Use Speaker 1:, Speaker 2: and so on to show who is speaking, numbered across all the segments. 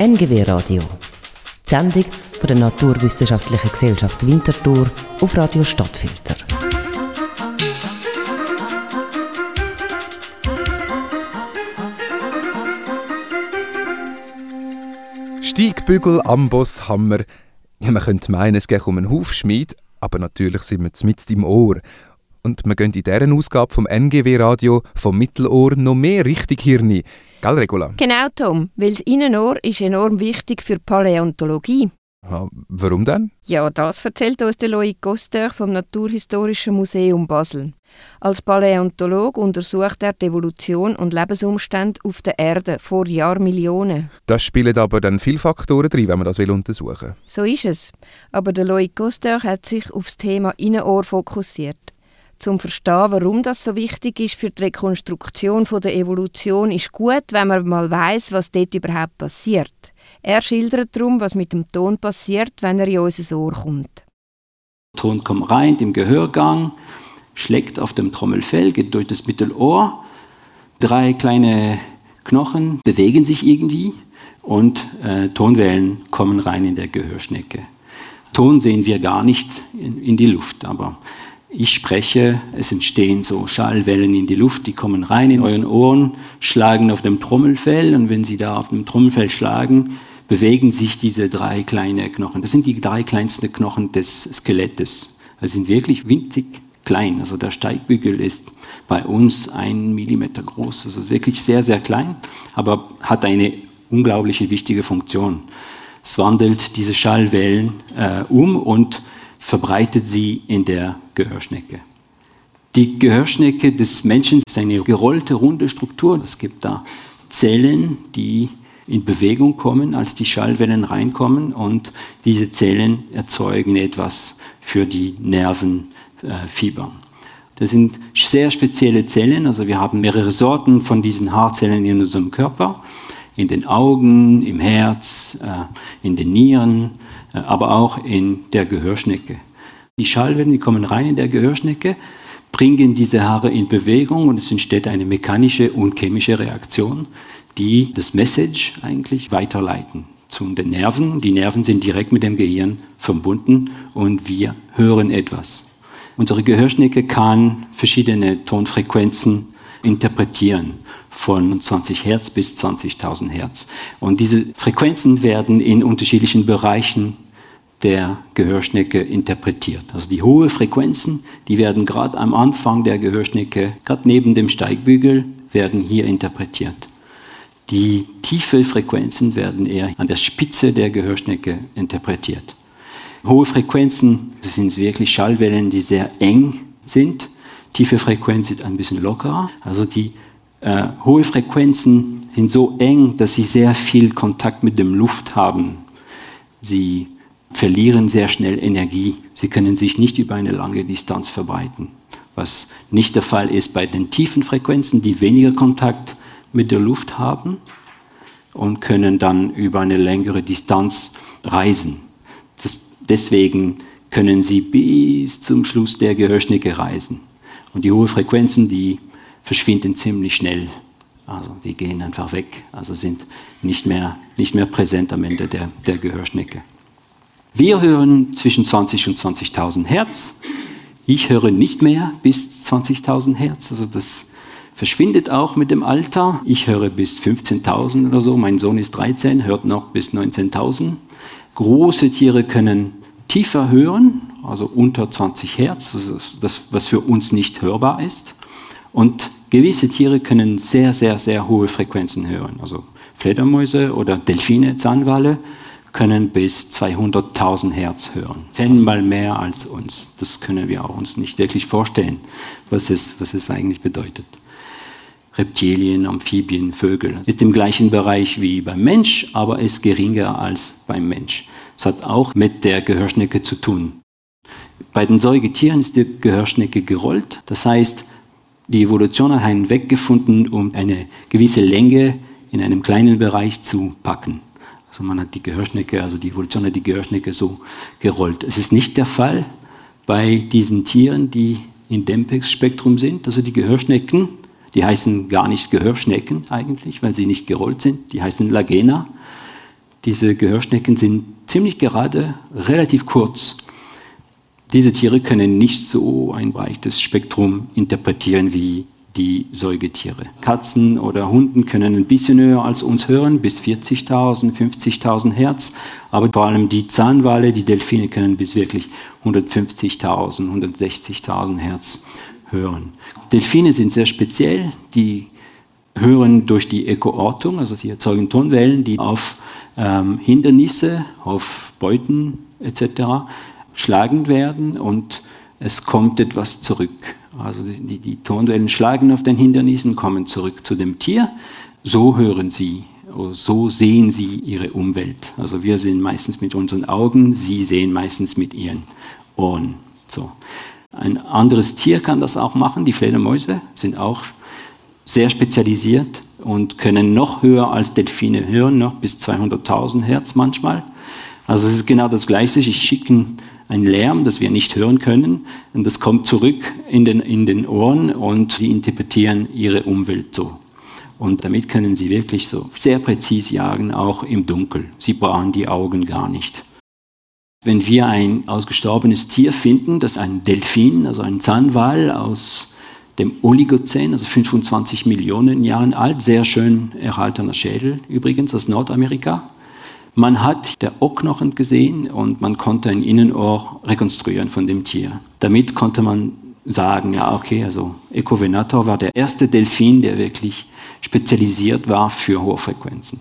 Speaker 1: NGW Radio. Die Sendung von der Naturwissenschaftlichen Gesellschaft Winterthur auf Radio Stadtfilter.
Speaker 2: Steigbügel, Amboss, Hammer. Ja, man könnte meinen, es geht um einen Hufschmied, aber natürlich sind wir mit im Ohr. Und wir gehen in dieser Ausgabe vom NGW Radio vom Mittelohr noch mehr richtig Hirni. Gell, Regula?
Speaker 3: Genau, Tom, weil das Innenohr ist enorm wichtig für Paläontologie.
Speaker 2: Ja, warum denn?
Speaker 3: Ja, das erzählt uns der Loïc Gosteur vom Naturhistorischen Museum Basel. Als Paläontolog untersucht er die Evolution und Lebensumstände auf der Erde vor Jahrmillionen.
Speaker 2: Das spielen aber dann viele Faktoren drin, wenn man das will untersuchen
Speaker 3: So ist es. Aber der Loïc Gosteur hat sich auf das Thema Innenohr fokussiert. Zum Verstehen, warum das so wichtig ist für die Rekonstruktion der Evolution, ist gut, wenn man mal weiß, was dort überhaupt passiert. Er schildert darum, was mit dem Ton passiert, wenn er in unser Ohr kommt.
Speaker 4: Der Ton kommt rein im Gehörgang, schlägt auf dem Trommelfell, geht durch das Mittelohr. Drei kleine Knochen bewegen sich irgendwie und äh, Tonwellen kommen rein in der Gehörschnecke. Ton sehen wir gar nicht in, in die Luft, aber ich spreche, es entstehen so Schallwellen in die Luft, die kommen rein in euren Ohren, schlagen auf dem Trommelfell und wenn sie da auf dem Trommelfell schlagen, bewegen sich diese drei kleinen Knochen. Das sind die drei kleinsten Knochen des Skelettes. Das sind wirklich winzig klein. Also der Steigbügel ist bei uns ein Millimeter groß. Das ist wirklich sehr, sehr klein, aber hat eine unglaubliche wichtige Funktion. Es wandelt diese Schallwellen äh, um und verbreitet sie in der Gehörschnecke. Die Gehörschnecke des Menschen ist eine gerollte, runde Struktur. Es gibt da Zellen, die in Bewegung kommen, als die Schallwellen reinkommen und diese Zellen erzeugen etwas für die Nervenfibern. Das sind sehr spezielle Zellen, also wir haben mehrere Sorten von diesen Haarzellen in unserem Körper, in den Augen, im Herz, äh, in den Nieren, aber auch in der Gehörschnecke. Die Schallwellen die kommen rein in der Gehörschnecke, bringen diese Haare in Bewegung und es entsteht eine mechanische und chemische Reaktion, die das Message eigentlich weiterleiten zu den Nerven. Die Nerven sind direkt mit dem Gehirn verbunden und wir hören etwas. Unsere Gehörschnecke kann verschiedene Tonfrequenzen interpretieren, von 20 Hertz bis 20.000 Hertz. Und diese Frequenzen werden in unterschiedlichen Bereichen der Gehörschnecke interpretiert. Also die hohen Frequenzen, die werden gerade am Anfang der Gehörschnecke, gerade neben dem Steigbügel, werden hier interpretiert. Die tiefe Frequenzen werden eher an der Spitze der Gehörschnecke interpretiert. Hohe Frequenzen, sind wirklich Schallwellen, die sehr eng sind. Tiefe Frequenz ist ein bisschen lockerer. Also die äh, hohe Frequenzen sind so eng, dass sie sehr viel Kontakt mit dem Luft haben. Sie verlieren sehr schnell Energie. Sie können sich nicht über eine lange Distanz verbreiten. Was nicht der Fall ist bei den tiefen Frequenzen, die weniger Kontakt mit der Luft haben und können dann über eine längere Distanz reisen. Das, deswegen können sie bis zum Schluss der Gehörschnecke reisen. Und die hohen Frequenzen, die verschwinden ziemlich schnell. Also die gehen einfach weg, also sind nicht mehr, nicht mehr präsent am Ende der, der Gehörschnecke. Wir hören zwischen 20 und 20.000 Hertz. Ich höre nicht mehr bis 20.000 Hertz. Also das verschwindet auch mit dem Alter. Ich höre bis 15.000 oder so. Mein Sohn ist 13, hört noch bis 19.000. Große Tiere können tiefer hören, also unter 20 Hertz, das ist das, was für uns nicht hörbar ist. Und gewisse Tiere können sehr, sehr, sehr hohe Frequenzen hören. Also Fledermäuse oder Delfine, Zahnwale können bis 200.000 Hertz hören. Zehnmal mehr als uns. Das können wir auch uns nicht wirklich vorstellen, was es, was es eigentlich bedeutet. Reptilien, Amphibien, Vögel. Ist im gleichen Bereich wie beim Mensch, aber ist geringer als beim Mensch. Das hat auch mit der Gehörschnecke zu tun. Bei den Säugetieren ist die Gehörschnecke gerollt. Das heißt, die Evolution hat einen Weg gefunden, um eine gewisse Länge in einem kleinen Bereich zu packen. Also man hat die Gehörschnecke, also die Evolution hat die Gehörschnecke so gerollt. Es ist nicht der Fall bei diesen Tieren, die im Dempex-Spektrum sind. Also die Gehörschnecken, Die heißen gar nicht Gehörschnecken eigentlich, weil sie nicht gerollt sind. Die heißen Lagena. Diese Gehörschnecken sind ziemlich gerade, relativ kurz. Diese Tiere können nicht so ein breites Spektrum interpretieren wie die Säugetiere. Katzen oder Hunden können ein bisschen höher als uns hören, bis 40.000, 50.000 Hertz, aber vor allem die Zahnwale, die Delfine können bis wirklich 150.000, 160.000 Hertz hören. Delfine sind sehr speziell, die hören durch die Ekoortung, also sie erzeugen Tonwellen, die auf ähm, Hindernisse, auf Beuten etc. schlagen werden und es kommt etwas zurück. Also die, die Tonwellen schlagen auf den Hindernissen, kommen zurück zu dem Tier. So hören sie, so sehen sie ihre Umwelt. Also wir sehen meistens mit unseren Augen, sie sehen meistens mit ihren Ohren. So. Ein anderes Tier kann das auch machen. Die Fledermäuse sind auch sehr spezialisiert und können noch höher als Delfine hören, noch bis 200.000 Hertz manchmal. Also es ist genau das Gleiche. Ich schicke einen Lärm, das wir nicht hören können, und das kommt zurück in den, in den Ohren und sie interpretieren ihre Umwelt so. Und damit können sie wirklich so sehr präzise jagen, auch im Dunkel. Sie brauchen die Augen gar nicht. Wenn wir ein ausgestorbenes Tier finden, das ein Delfin, also ein Zahnwal aus dem Oligozän, also 25 Millionen Jahren alt, sehr schön erhaltener Schädel übrigens aus Nordamerika. Man hat der Ohrknochen gesehen und man konnte ein Innenohr rekonstruieren von dem Tier. Damit konnte man sagen, ja okay, also Ecovenator war der erste Delfin, der wirklich spezialisiert war für hohe Frequenzen.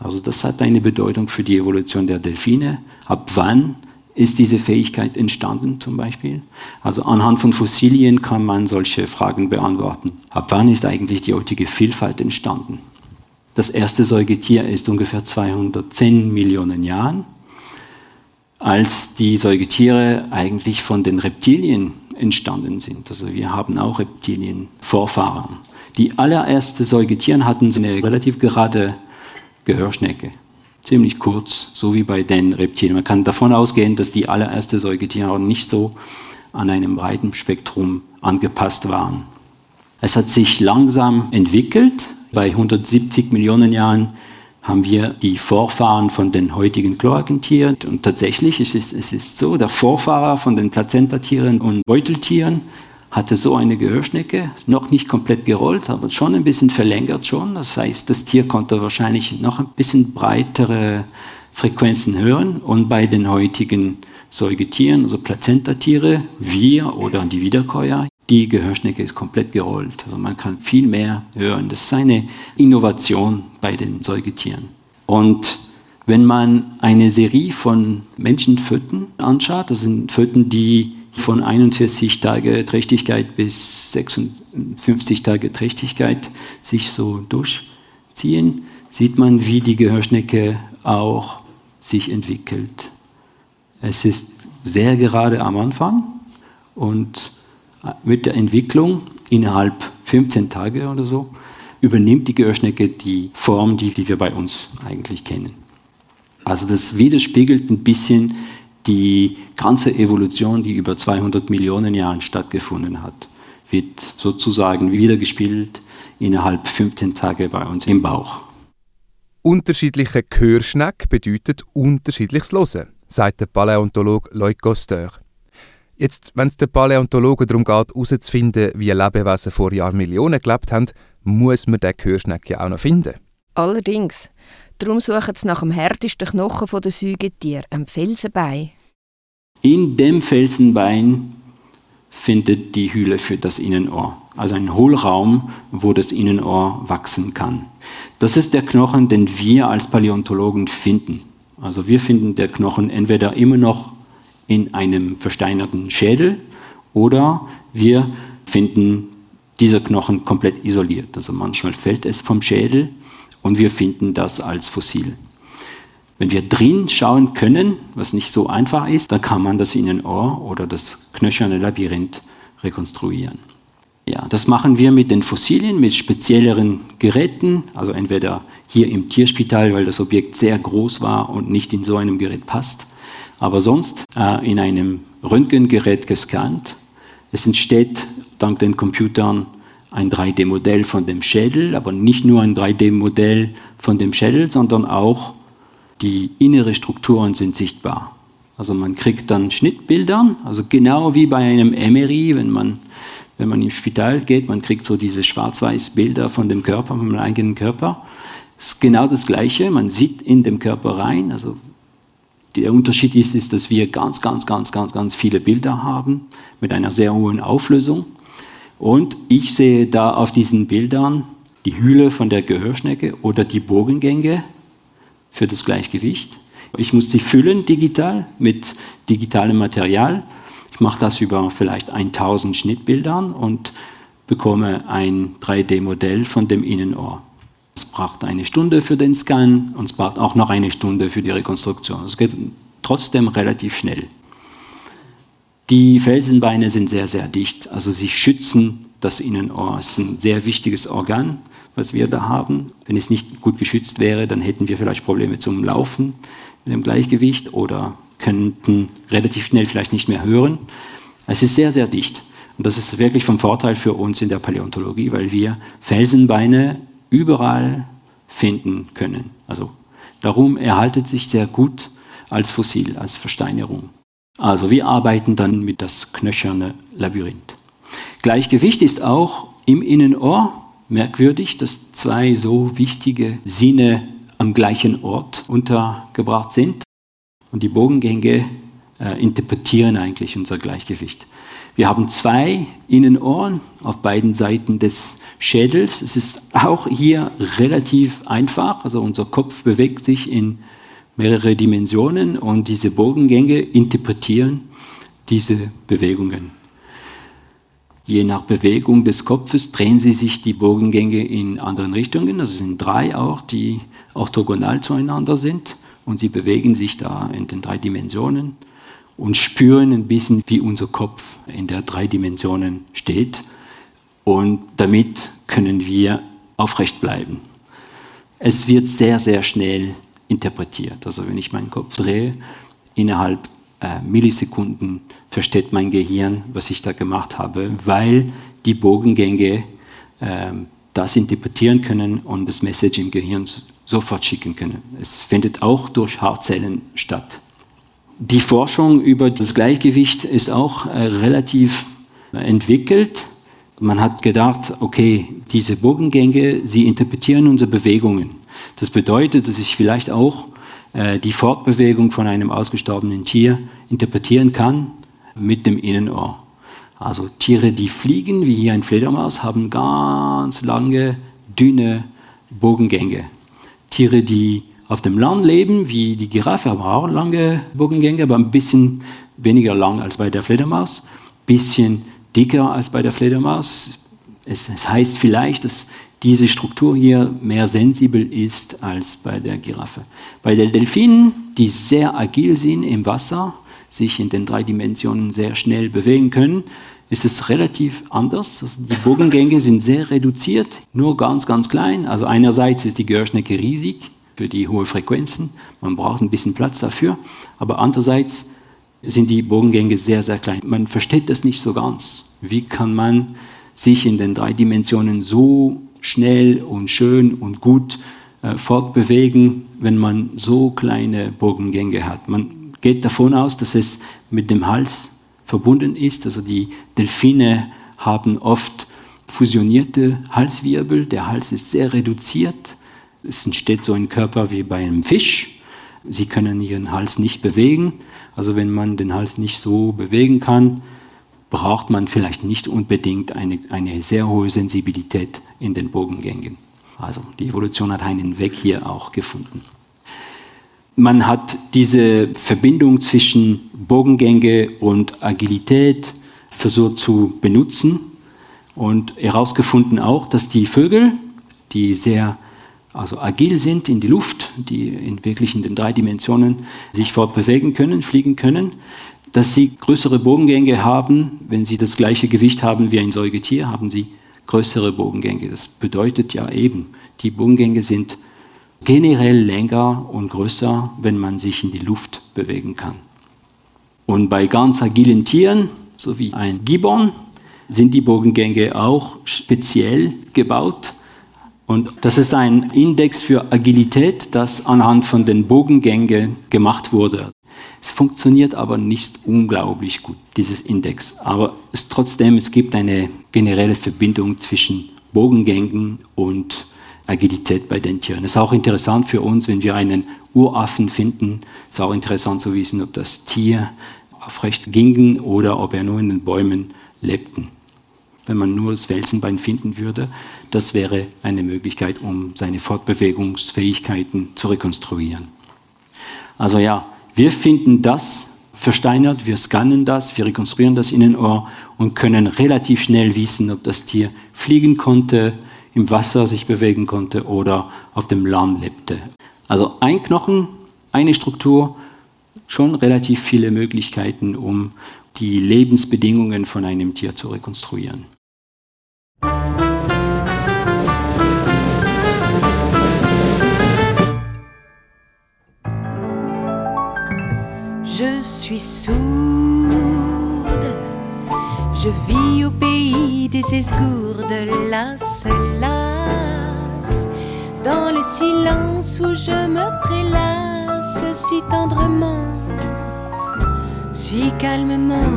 Speaker 4: Also das hat eine Bedeutung für die Evolution der Delfine. Ab wann ist diese Fähigkeit entstanden zum Beispiel? Also anhand von Fossilien kann man solche Fragen beantworten. Ab wann ist eigentlich die heutige Vielfalt entstanden? Das erste Säugetier ist ungefähr 210 Millionen Jahren, als die Säugetiere eigentlich von den Reptilien entstanden sind. Also wir haben auch Reptilien Vorfahren. Die allerersten Säugetiere hatten eine relativ gerade Gehörschnecke. Ziemlich kurz, so wie bei den Reptilien. Man kann davon ausgehen, dass die allerersten Säugetiere nicht so an einem breiten Spektrum angepasst waren. Es hat sich langsam entwickelt. Bei 170 Millionen Jahren haben wir die Vorfahren von den heutigen Kloakentieren. Und tatsächlich ist es, es ist so, der Vorfahrer von den Plazentatieren und Beuteltieren hatte so eine Gehörschnecke, noch nicht komplett gerollt, aber schon ein bisschen verlängert schon. Das heißt, das Tier konnte wahrscheinlich noch ein bisschen breitere Frequenzen hören. Und bei den heutigen Säugetieren, also Plazentatiere, wir oder die Wiederkäuer, die Gehörschnecke ist komplett gerollt. Also man kann viel mehr hören. Das ist eine Innovation bei den Säugetieren. Und wenn man eine Serie von Menschenföten anschaut, das sind Föten, die von 41 Tage Trächtigkeit bis 56 Tage Trächtigkeit sich so durchziehen, sieht man, wie die Gehörschnecke auch sich entwickelt. Es ist sehr gerade am Anfang und mit der Entwicklung innerhalb 15 Tage oder so übernimmt die Gehörschnecke die Form, die, die wir bei uns eigentlich kennen. Also das widerspiegelt ein bisschen die ganze Evolution, die über 200 Millionen Jahren stattgefunden hat, wird sozusagen wiedergespielt innerhalb 15 Tage bei uns im Bauch.
Speaker 2: Unterschiedliche Gehörschneck bedeutet unterschiedliches Hören, sagt der Paläontolog Loïc Costeur. Jetzt, wenn es den Paläontologen darum geht, herauszufinden, wie Lebewesen vor Jahrmillionen gelebt haben, muss man den Gehörschneck ja auch noch finden.
Speaker 3: Allerdings. Darum suchen sie nach dem härtesten Knochen der Säugetiere, einem Felsenbein.
Speaker 4: In dem Felsenbein findet die Hülle für das Innenohr, also ein Hohlraum, wo das Innenohr wachsen kann. Das ist der Knochen, den wir als Paläontologen finden. Also wir finden der Knochen entweder immer noch in einem versteinerten Schädel oder wir finden dieser Knochen komplett isoliert. Also manchmal fällt es vom Schädel und wir finden das als Fossil. Wenn wir drin schauen können, was nicht so einfach ist, dann kann man das Innenohr oder das knöcherne Labyrinth rekonstruieren. Ja, das machen wir mit den Fossilien, mit spezielleren Geräten, also entweder hier im Tierspital, weil das Objekt sehr groß war und nicht in so einem Gerät passt, aber sonst äh, in einem Röntgengerät gescannt. Es entsteht dank den Computern ein 3D-Modell von dem Schädel, aber nicht nur ein 3D-Modell von dem Schädel, sondern auch die innere Strukturen sind sichtbar. Also man kriegt dann Schnittbildern, also genau wie bei einem MRI, wenn man, wenn man ins Spital geht, man kriegt so diese schwarz-weiß Bilder von dem Körper, von dem eigenen Körper. Es ist genau das Gleiche, man sieht in dem Körper rein, also der Unterschied ist, ist, dass wir ganz, ganz, ganz, ganz, ganz viele Bilder haben mit einer sehr hohen Auflösung. Und ich sehe da auf diesen Bildern die Hülle von der Gehörschnecke oder die Bogengänge für das Gleichgewicht. Ich muss sie füllen digital mit digitalem Material. Ich mache das über vielleicht 1000 Schnittbildern und bekomme ein 3D-Modell von dem Innenohr. Es braucht eine Stunde für den Scan und es braucht auch noch eine Stunde für die Rekonstruktion. Es geht trotzdem relativ schnell. Die Felsenbeine sind sehr, sehr dicht, also sie schützen das Innenohr. Es ist ein sehr wichtiges Organ, was wir da haben. Wenn es nicht gut geschützt wäre, dann hätten wir vielleicht Probleme zum Laufen mit dem Gleichgewicht oder könnten relativ schnell vielleicht nicht mehr hören. Es ist sehr, sehr dicht. Und das ist wirklich vom Vorteil für uns in der Paläontologie, weil wir Felsenbeine überall finden können. Also darum erhaltet sich sehr gut als Fossil, als Versteinerung. Also wir arbeiten dann mit das knöcherne Labyrinth. Gleichgewicht ist auch im Innenohr merkwürdig, dass zwei so wichtige Sinne am gleichen Ort untergebracht sind. Und die Bogengänge äh, interpretieren eigentlich unser Gleichgewicht. Wir haben zwei Innenohren auf beiden Seiten des Schädels. Es ist auch hier relativ einfach. Also unser Kopf bewegt sich in mehrere Dimensionen und diese Bogengänge interpretieren diese Bewegungen. Je nach Bewegung des Kopfes drehen sie sich die Bogengänge in anderen Richtungen. Das sind drei auch, die orthogonal zueinander sind und sie bewegen sich da in den drei Dimensionen und spüren ein bisschen, wie unser Kopf in der drei Dimensionen steht. Und damit können wir aufrecht bleiben. Es wird sehr, sehr schnell interpretiert. Also wenn ich meinen Kopf drehe, innerhalb äh, Millisekunden versteht mein Gehirn, was ich da gemacht habe, weil die Bogengänge äh, das interpretieren können und das Message im Gehirn sofort schicken können. Es findet auch durch Haarzellen statt. Die Forschung über das Gleichgewicht ist auch äh, relativ entwickelt. Man hat gedacht, okay, diese Bogengänge, sie interpretieren unsere Bewegungen. Das bedeutet, dass ich vielleicht auch äh, die Fortbewegung von einem ausgestorbenen Tier interpretieren kann mit dem Innenohr. Also Tiere, die fliegen, wie hier ein Fledermaus, haben ganz lange, dünne Bogengänge. Tiere, die auf dem Land leben, wie die Giraffe, haben auch lange Bogengänge, aber ein bisschen weniger lang als bei der Fledermaus, ein bisschen dicker als bei der Fledermaus. Es, es heißt vielleicht, dass diese Struktur hier mehr sensibel ist als bei der Giraffe. Bei den Delfinen, die sehr agil sind im Wasser, sich in den drei Dimensionen sehr schnell bewegen können, ist es relativ anders. Die Bogengänge sind sehr reduziert, nur ganz, ganz klein. Also einerseits ist die Gehörschnecke riesig für die hohen Frequenzen, man braucht ein bisschen Platz dafür, aber andererseits sind die Bogengänge sehr, sehr klein. Man versteht das nicht so ganz. Wie kann man sich in den drei Dimensionen so schnell und schön und gut äh, fortbewegen, wenn man so kleine Bogengänge hat. Man geht davon aus, dass es mit dem Hals verbunden ist. Also die Delfine haben oft fusionierte Halswirbel. Der Hals ist sehr reduziert. Es entsteht so ein Körper wie bei einem Fisch. Sie können ihren Hals nicht bewegen. Also wenn man den Hals nicht so bewegen kann, braucht man vielleicht nicht unbedingt eine, eine sehr hohe Sensibilität in den Bogengängen. Also die Evolution hat einen Weg hier auch gefunden. Man hat diese Verbindung zwischen Bogengänge und Agilität versucht zu benutzen und herausgefunden auch, dass die Vögel, die sehr also agil sind in die Luft, die in wirklich in den drei Dimensionen sich fortbewegen können, fliegen können, dass sie größere Bogengänge haben. Wenn sie das gleiche Gewicht haben wie ein Säugetier, haben sie größere Bogengänge. Das bedeutet ja eben, die Bogengänge sind generell länger und größer, wenn man sich in die Luft bewegen kann. Und bei ganz agilen Tieren, so wie ein Gibbon, sind die Bogengänge auch speziell gebaut. Und das ist ein Index für Agilität, das anhand von den Bogengängen gemacht wurde. Es funktioniert aber nicht unglaublich gut, dieses Index. Aber es, trotzdem, es gibt eine generelle Verbindung zwischen Bogengängen und Agilität bei den Tieren. Es ist auch interessant für uns, wenn wir einen Uraffen finden, es ist auch interessant zu wissen, ob das Tier aufrecht ging oder ob er nur in den Bäumen lebten. Wenn man nur das Felsenbein finden würde, das wäre eine Möglichkeit, um seine Fortbewegungsfähigkeiten zu rekonstruieren. Also ja, wir finden das versteinert, wir scannen das, wir rekonstruieren das Innenohr und können relativ schnell wissen, ob das Tier fliegen konnte, im Wasser sich bewegen konnte oder auf dem Lamm lebte. Also ein Knochen, eine Struktur, schon relativ viele Möglichkeiten, um die Lebensbedingungen von einem Tier zu rekonstruieren.
Speaker 5: Suis sourde, je vis au pays des esgourdes, las, las, dans le silence où je me prélasse si tendrement, si calmement,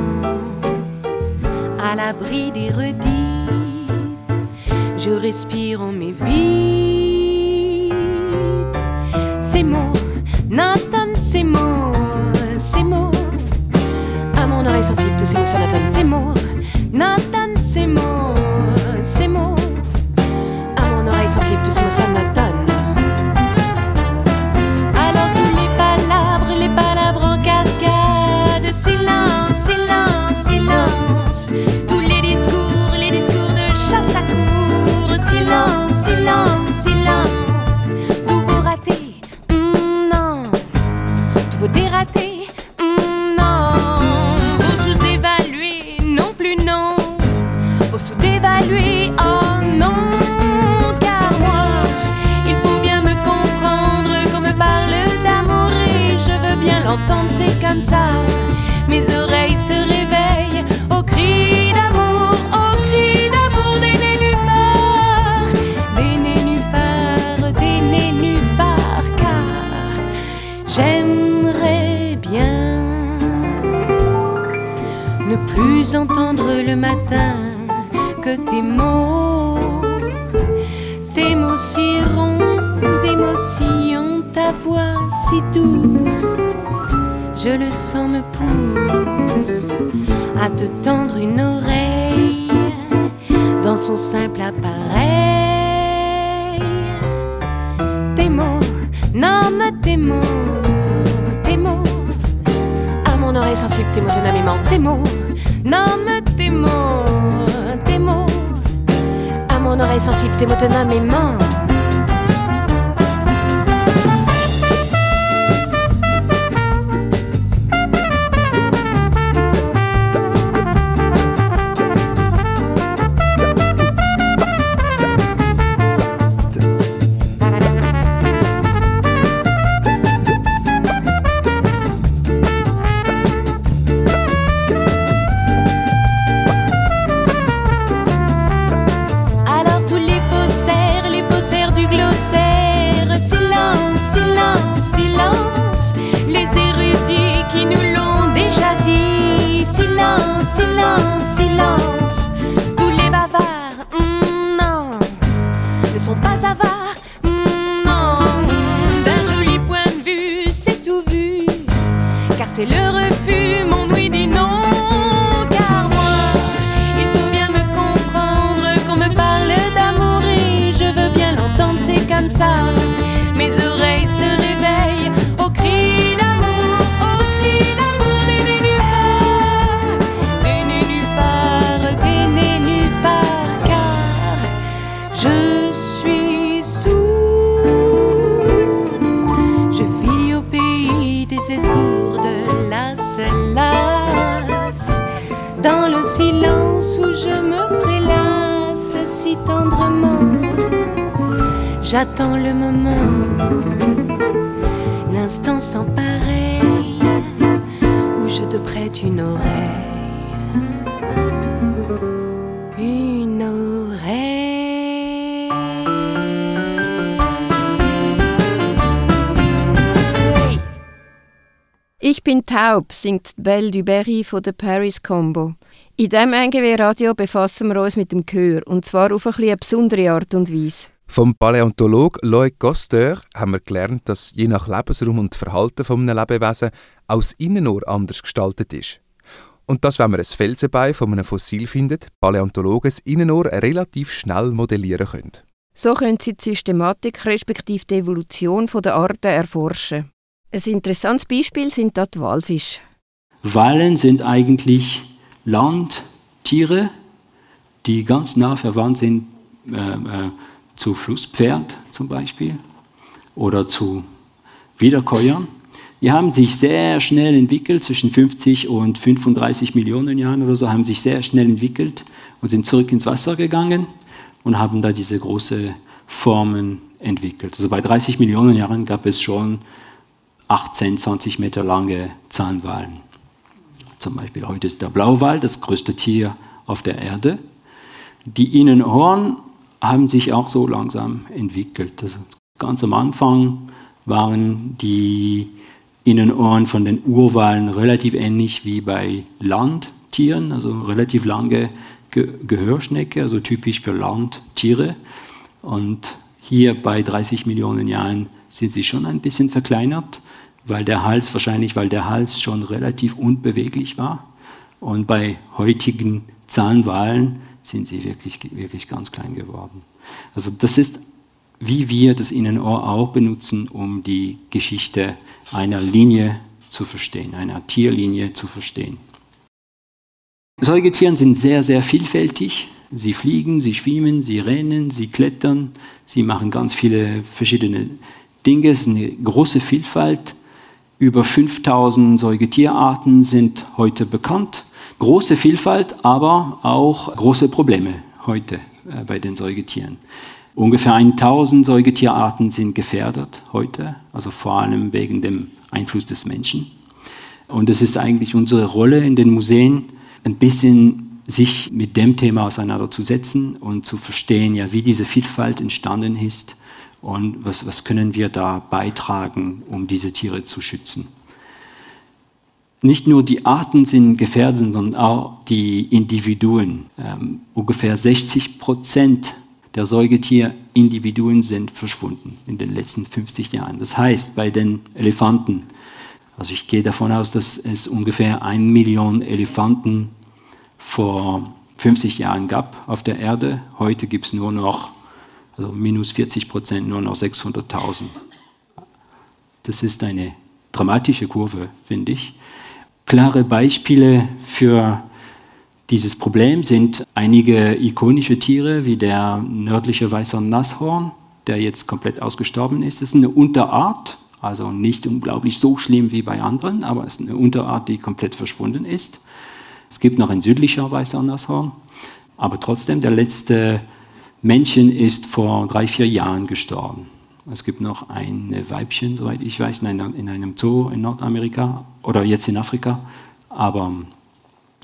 Speaker 5: à l'abri des redites, je respire en mes vides. Ces mots, Nathan, ces mots ces mots une oreille sensible, tous ces mots sur Nathan Seymour. Nathan Seymour, Seymour. À mon oreille sensible, tous ces mots sur Nathan. Mes oreilles se réveillent au cri d'amour, au cri d'amour des nénuphars, des nénuphars, des nénuphars, car j'aimerais bien ne plus entendre le matin que tes mots, tes mots si ronds, tes mots si ta voix si douce, je le sens me pousse à te tendre une oreille dans son simple appareil. Tes mots, nomme tes mots, tes mots, à mon oreille sensible, tes mots, je tes mots, nomme tes mots mon oreille sensible, tes mots tenant inside. J'attends le moment, l'instant sans pareil, où je te prête une oreille. Une oreille.
Speaker 3: Ich bin taub, singt Belle du Berry von der Paris Combo. In diesem NGW-Radio befassen wir uns mit dem Chor, und zwar auf eine, eine besondere Art und Weise.
Speaker 2: Vom Paläontolog Loïc Costeur haben wir gelernt, dass je nach Lebensraum und Verhalten von einem Lebewesen auch das Innenohr anders gestaltet ist. Und dass, wenn man ein Felsenbein von einem Fossil findet, Paläontologen das Innenohr relativ schnell modellieren können.
Speaker 3: So können sie die Systematik respektive die Evolution der Arten erforschen. Ein interessantes Beispiel sind dort die Walfische.
Speaker 4: Walen sind eigentlich Landtiere, die ganz nah verwandt sind äh, äh, zu Flusspferd zum Beispiel oder zu Wiederkäuern. Die haben sich sehr schnell entwickelt, zwischen 50 und 35 Millionen Jahren oder so, haben sich sehr schnell entwickelt und sind zurück ins Wasser gegangen und haben da diese große Formen entwickelt. Also bei 30 Millionen Jahren gab es schon 18, 20 Meter lange Zahnwalen. Zum Beispiel heute ist der Blauwal das größte Tier auf der Erde. Die Innenohren haben sich auch so langsam entwickelt. Also ganz am Anfang waren die Innenohren von den Urwalen relativ ähnlich wie bei Landtieren, also relativ lange Ge Gehörschnecke, also typisch für Landtiere. Und hier bei 30 Millionen Jahren sind sie schon ein bisschen verkleinert, weil der Hals, wahrscheinlich weil der Hals schon relativ unbeweglich war. Und bei heutigen Zahnwalen sind sie wirklich, wirklich ganz klein geworden. Also das ist, wie wir das Innenohr auch benutzen, um die Geschichte einer Linie zu verstehen, einer Tierlinie zu verstehen. Säugetiere sind sehr, sehr vielfältig. Sie fliegen, sie schwimmen, sie rennen, sie klettern, sie machen ganz viele verschiedene Dinge. Es ist eine große Vielfalt. Über 5000 Säugetierarten sind heute bekannt. Große Vielfalt, aber auch große Probleme heute äh, bei den Säugetieren. Ungefähr 1000 Säugetierarten sind gefährdet heute, also vor allem wegen dem Einfluss des Menschen. Und es ist eigentlich unsere Rolle in den Museen, ein bisschen sich mit dem Thema auseinanderzusetzen und zu verstehen, ja, wie diese Vielfalt entstanden ist und was, was können wir da beitragen, um diese Tiere zu schützen. Nicht nur die Arten sind gefährdet, sondern auch die Individuen. Ähm, ungefähr 60 Prozent der Säugetierindividuen sind verschwunden in den letzten 50 Jahren. Das heißt, bei den Elefanten, also ich gehe davon aus, dass es ungefähr eine Million Elefanten vor 50 Jahren gab auf der Erde. Heute gibt es nur noch, also minus 40 Prozent, nur noch 600.000. Das ist eine dramatische Kurve, finde ich. Klare Beispiele für dieses Problem sind einige ikonische Tiere, wie der nördliche weißer Nasshorn, der jetzt komplett ausgestorben ist. Das ist eine Unterart, also nicht unglaublich so schlimm wie bei anderen, aber es ist eine Unterart, die komplett verschwunden ist. Es gibt noch ein südlicher weißer Nashorn, aber trotzdem, der letzte Männchen ist vor drei, vier Jahren gestorben. Es gibt noch ein Weibchen, soweit ich weiß, in einem, in einem Zoo in Nordamerika oder jetzt in Afrika. Aber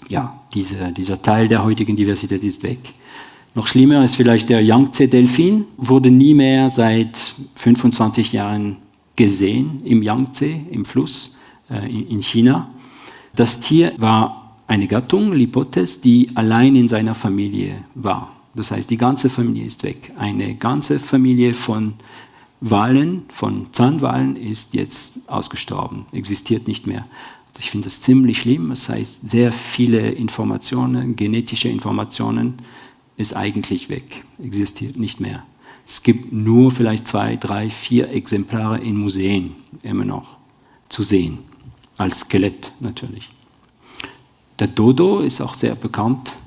Speaker 4: ja, diese, dieser Teil der heutigen Diversität ist weg. Noch schlimmer ist vielleicht der Yangtze-Delfin, wurde nie mehr seit 25 Jahren gesehen im Yangtze, im Fluss äh, in China. Das Tier war eine Gattung, Lipotes, die allein in seiner Familie war. Das heißt, die ganze Familie ist weg. Eine ganze Familie von Walen, von Zahnwalen ist jetzt ausgestorben, existiert nicht mehr. Also ich finde das ziemlich schlimm. Das heißt, sehr viele Informationen, genetische Informationen, ist eigentlich weg, existiert nicht mehr. Es gibt nur vielleicht zwei, drei, vier Exemplare in Museen immer noch zu sehen, als Skelett natürlich. Der Dodo ist auch sehr bekannt,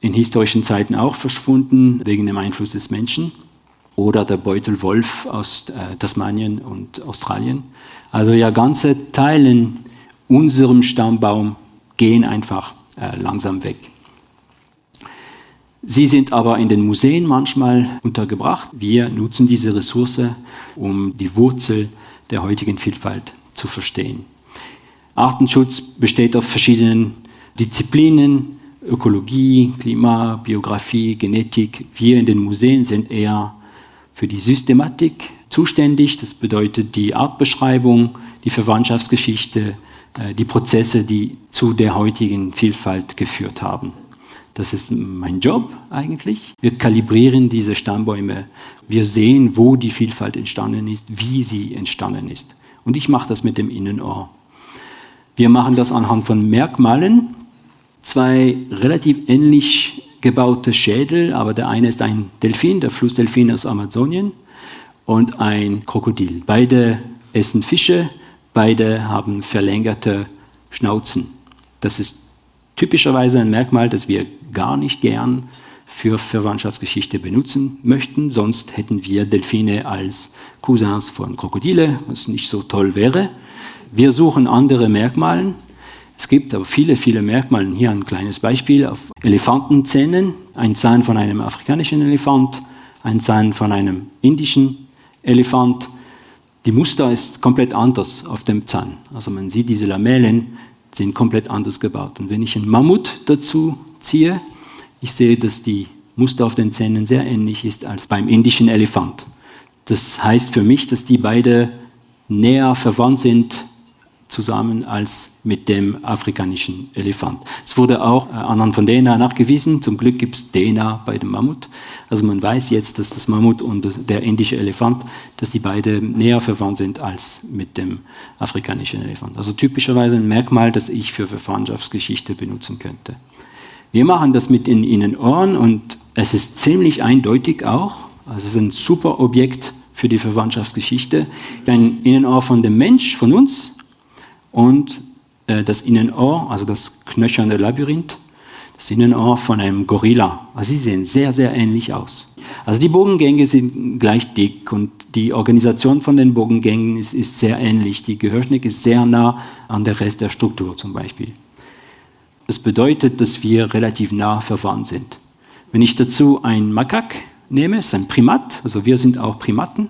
Speaker 4: in historischen Zeiten auch verschwunden wegen dem Einfluss des Menschen. Oder der Beutelwolf aus äh, Tasmanien und Australien. Also ja, ganze Teile unserem Stammbaum gehen einfach äh, langsam weg. Sie sind aber in den Museen manchmal untergebracht. Wir nutzen diese Ressource, um die Wurzel der heutigen Vielfalt zu verstehen. Artenschutz besteht auf verschiedenen Disziplinen, Ökologie, Klima, Biografie, Genetik, wir in den Museen sind eher für die Systematik zuständig. Das bedeutet die Artbeschreibung, die Verwandtschaftsgeschichte, äh, die Prozesse, die zu der heutigen Vielfalt geführt haben. Das ist mein Job eigentlich. Wir kalibrieren diese Stammbäume. Wir sehen, wo die Vielfalt entstanden ist, wie sie entstanden ist. Und ich mache das mit dem Innenohr. Wir machen das anhand von Merkmalen. Zwei relativ ähnlich gebaute Schädel, aber der eine ist ein Delfin, der Flussdelfin aus Amazonien, und ein Krokodil. Beide essen Fische, beide haben verlängerte Schnauzen. Das ist typischerweise ein Merkmal, das wir gar nicht gern für Verwandtschaftsgeschichte benutzen möchten. Sonst hätten wir Delfine als Cousins von Krokodile, was nicht so toll wäre. Wir suchen andere Merkmale. Es gibt aber viele, viele Merkmale. Hier ein kleines Beispiel auf Elefantenzähnen. Ein Zahn von einem afrikanischen Elefant, ein Zahn von einem indischen Elefant. Die Muster ist komplett anders auf dem Zahn. Also man sieht, diese Lamellen sind komplett anders gebaut. Und wenn ich einen Mammut dazu ziehe, ich sehe, dass die Muster auf den Zähnen sehr ähnlich ist als beim indischen Elefant. Das heißt für mich, dass die beide näher verwandt sind zusammen als mit dem afrikanischen Elefant. Es wurde auch äh, anhand von DNA nachgewiesen. Zum Glück gibt es DNA bei dem Mammut. Also man weiß jetzt, dass das Mammut und der indische Elefant, dass die beide näher verwandt sind als mit dem afrikanischen Elefant. Also typischerweise ein Merkmal, das ich für Verwandtschaftsgeschichte benutzen könnte. Wir machen das mit den Innenohren und es ist ziemlich eindeutig auch. Also es ist ein super Objekt für die Verwandtschaftsgeschichte. Ein Innenohr von dem Mensch, von uns, und äh, das Innenohr, also das knöcherne Labyrinth, das Innenohr von einem Gorilla. Also sie sehen sehr, sehr ähnlich aus. Also die Bogengänge sind gleich dick und die Organisation von den Bogengängen ist, ist sehr ähnlich. Die Gehörschnitt ist sehr nah an der Rest der Struktur zum Beispiel. Das bedeutet, dass wir relativ nah verwandt sind. Wenn ich dazu ein Makak nehme, ist ein Primat, also wir sind auch Primaten,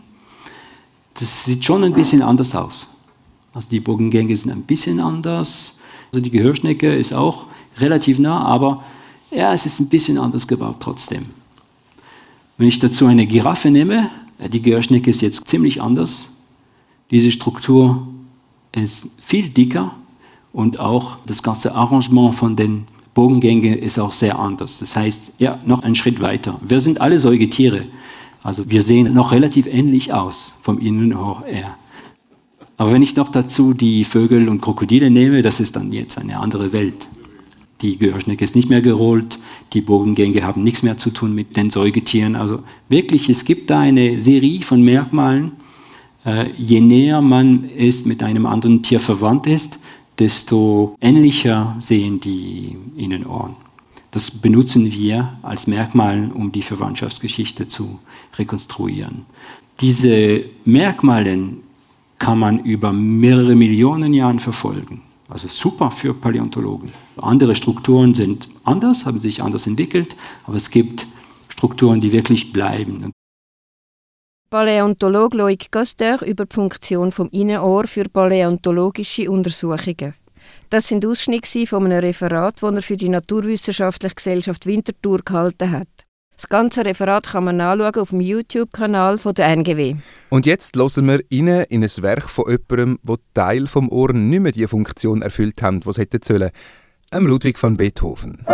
Speaker 4: das sieht schon ein bisschen anders aus. Also die Bogengänge sind ein bisschen anders. Also die Gehörschnecke ist auch relativ nah, aber ja, es ist ein bisschen anders gebaut trotzdem. Wenn ich dazu eine Giraffe nehme, die Gehörschnecke ist jetzt ziemlich anders. Diese Struktur ist viel dicker und auch das ganze Arrangement von den Bogengängen ist auch sehr anders. Das heißt, ja, noch einen Schritt weiter. Wir sind alle Säugetiere. Also wir sehen noch relativ ähnlich aus vom Innenohr her. Aber wenn ich noch dazu die Vögel und Krokodile nehme, das ist dann jetzt eine andere Welt. Die Gehörschnecke ist nicht mehr gerollt, die Bogengänge haben nichts mehr zu tun mit den Säugetieren. Also wirklich, es gibt da eine Serie von Merkmalen. Äh, je näher man ist mit einem anderen Tier verwandt ist, desto ähnlicher sehen die Innenohren. Das benutzen wir als Merkmal, um die Verwandtschaftsgeschichte zu rekonstruieren. Diese Merkmale kann man über mehrere Millionen Jahre verfolgen. Also super für Paläontologen. Andere Strukturen sind anders, haben sich anders entwickelt, aber es gibt Strukturen, die wirklich bleiben.
Speaker 3: Paläontologe Loic Gasteur über die Funktion vom Innenohr für paläontologische Untersuchungen. Das sind Ausschnitte von einem Referat, das er für die Naturwissenschaftliche Gesellschaft Winterthur gehalten hat. Das ganze Referat kann man nachschauen auf dem YouTube-Kanal der NGW.
Speaker 2: Und jetzt hören wir rein in ein Werk von jemandem, wo Teil vom Ohren nicht mehr die Funktion erfüllt haben, was hätte sollen. Einem Ludwig van Beethoven.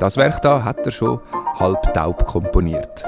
Speaker 2: Das Werk da hat er schon halb taub komponiert.